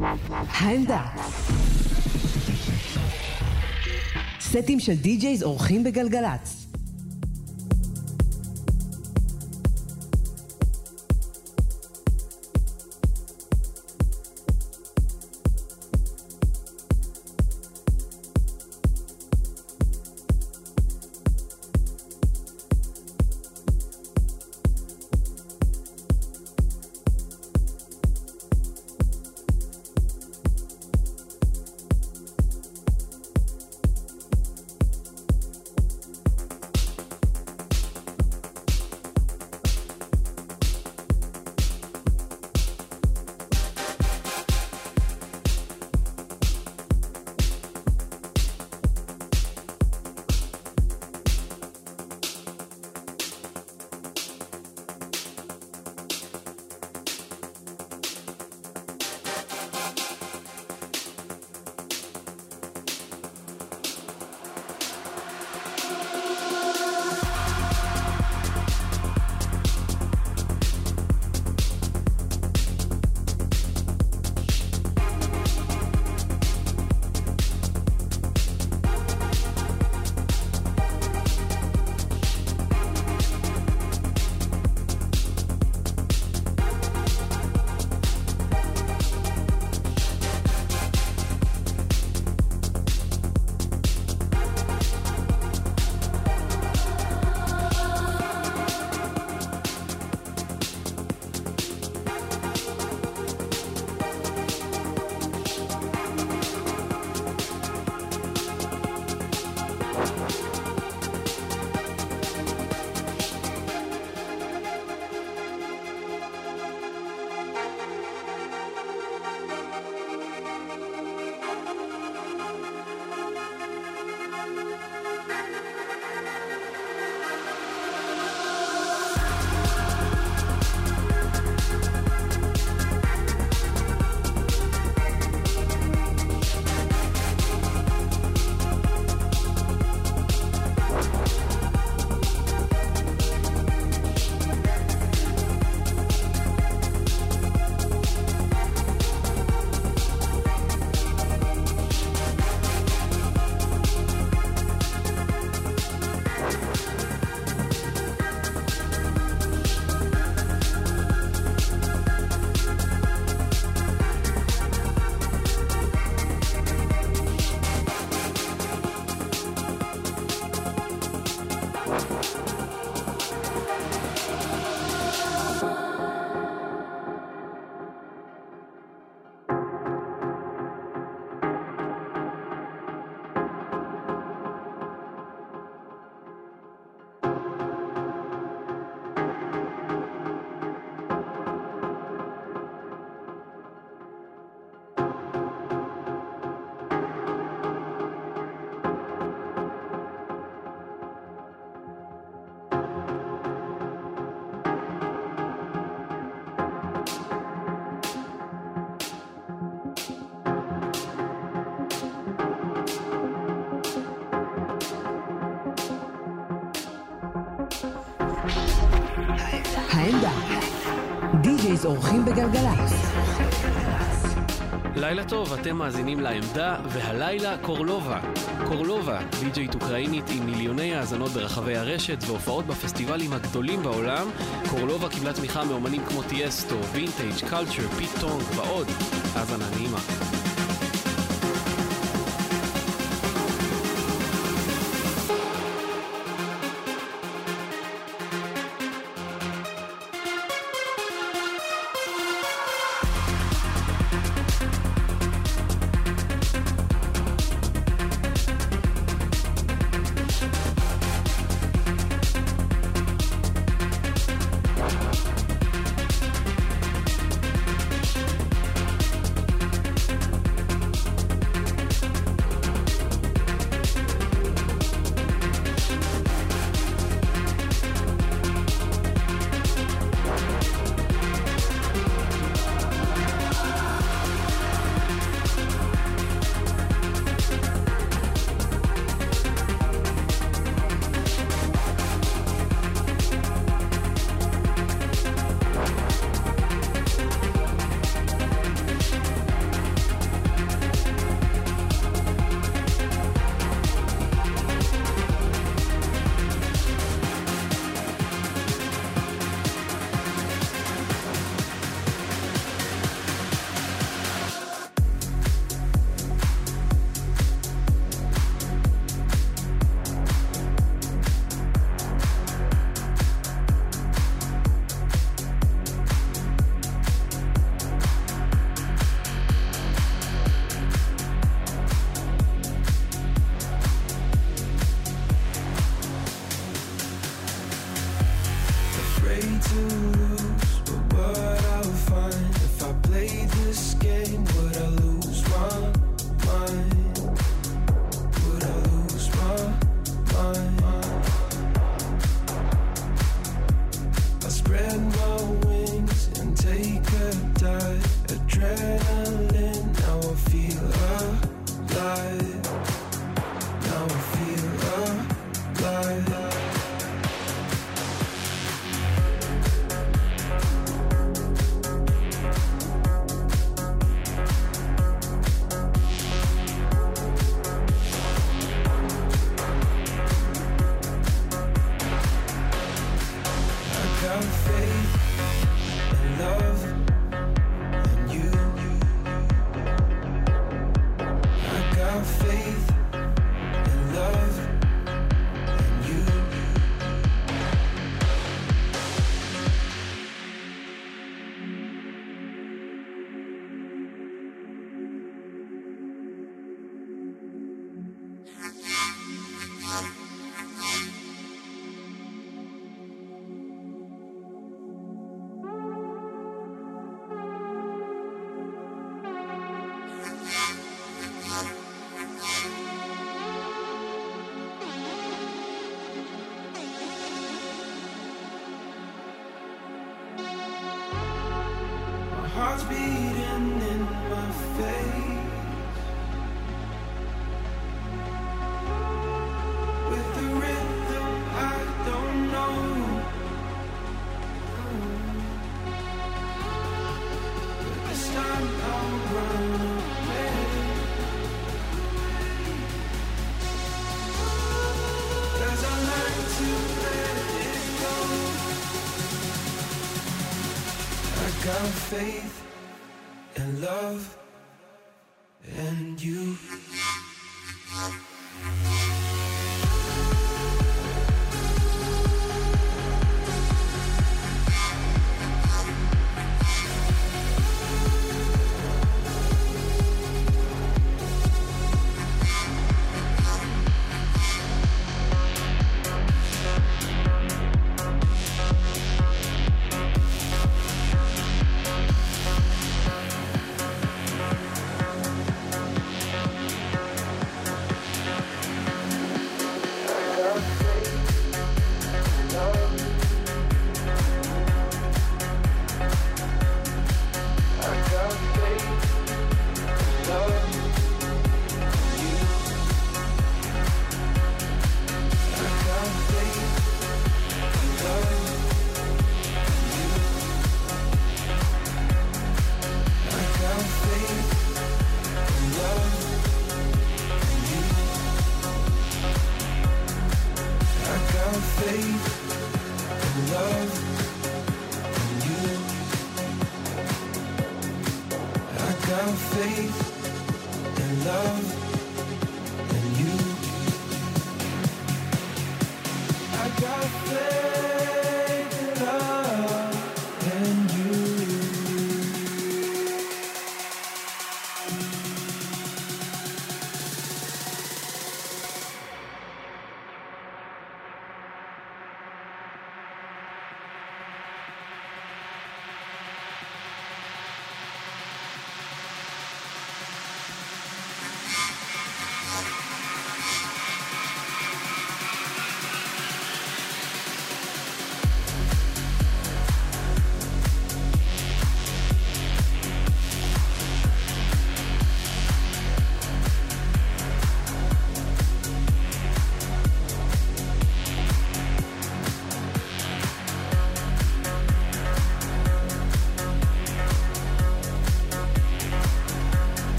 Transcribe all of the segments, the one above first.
העמדה. סטים של די-ג'ייז אורחים בגלגלצ. אורחים בגלגלצ. לילה טוב, אתם מאזינים לעמדה, והלילה קורלובה. קורלובה, די-ג'יית אוקראינית עם מיליוני האזנות ברחבי הרשת והופעות בפסטיבלים הגדולים בעולם, קורלובה קיבלה תמיכה מאומנים כמו טיאסטו, Vintage Culture, פיט טונג ועוד. האזנה נעימה. say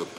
of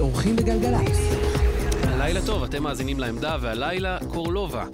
אורחים בגלגלצ. לילה טוב, אתם מאזינים לעמדה, והלילה קורלובה.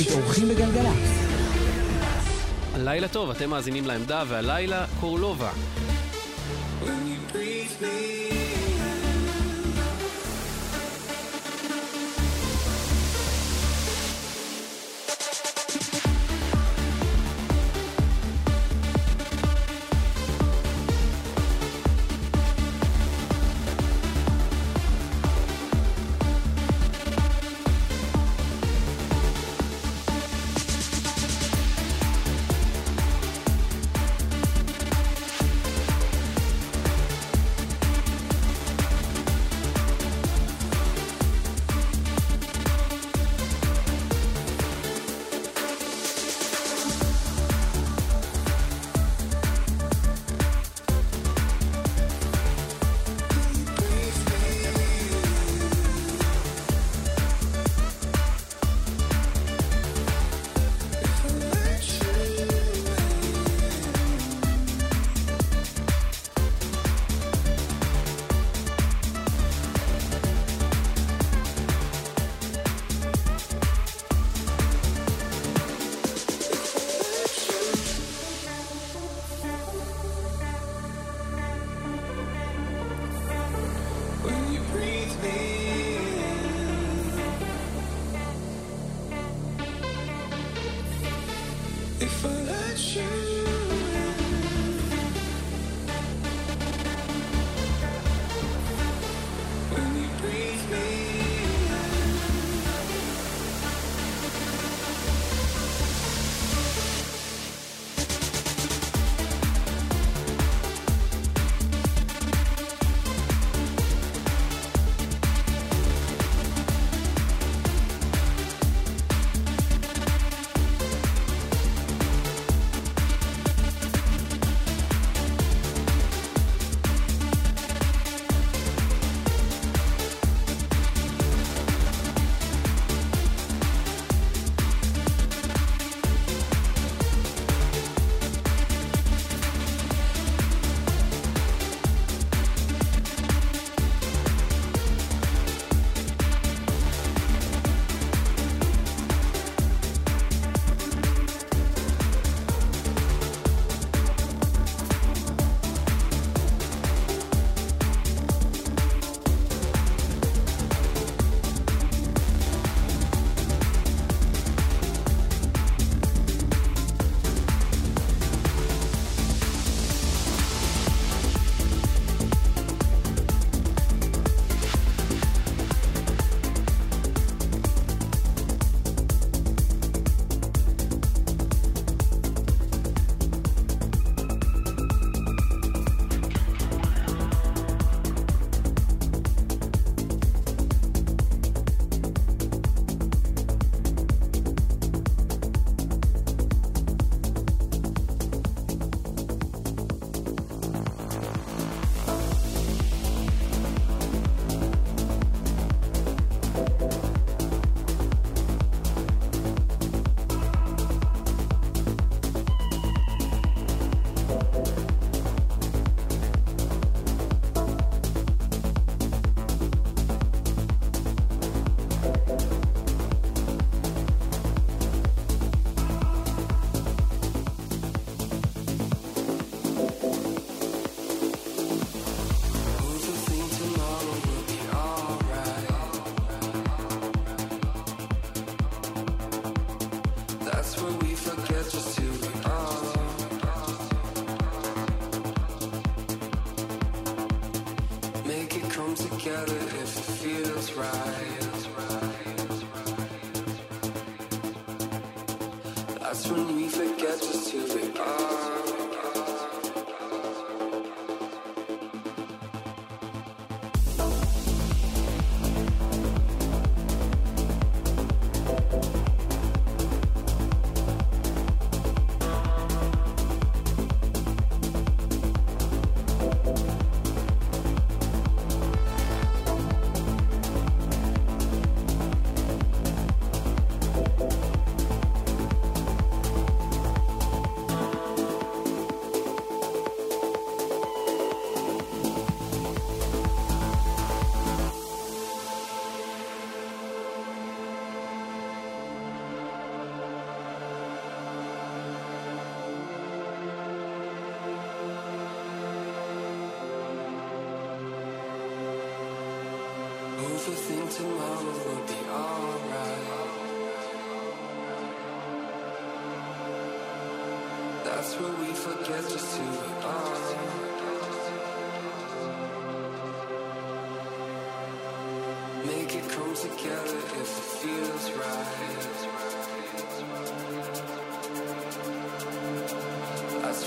הבית, אורחים בגלגלצ. לילה טוב, אתם מאזינים לעמדה, והלילה קורלובה,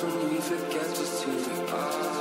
when we forget just who we are.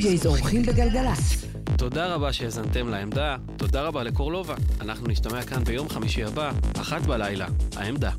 די-ג'ייז אורחים בגלגלצ. תודה רבה שהאזנתם לעמדה, תודה רבה לקורלובה. אנחנו נשתמע כאן ביום חמישי הבא, אחת בלילה. העמדה.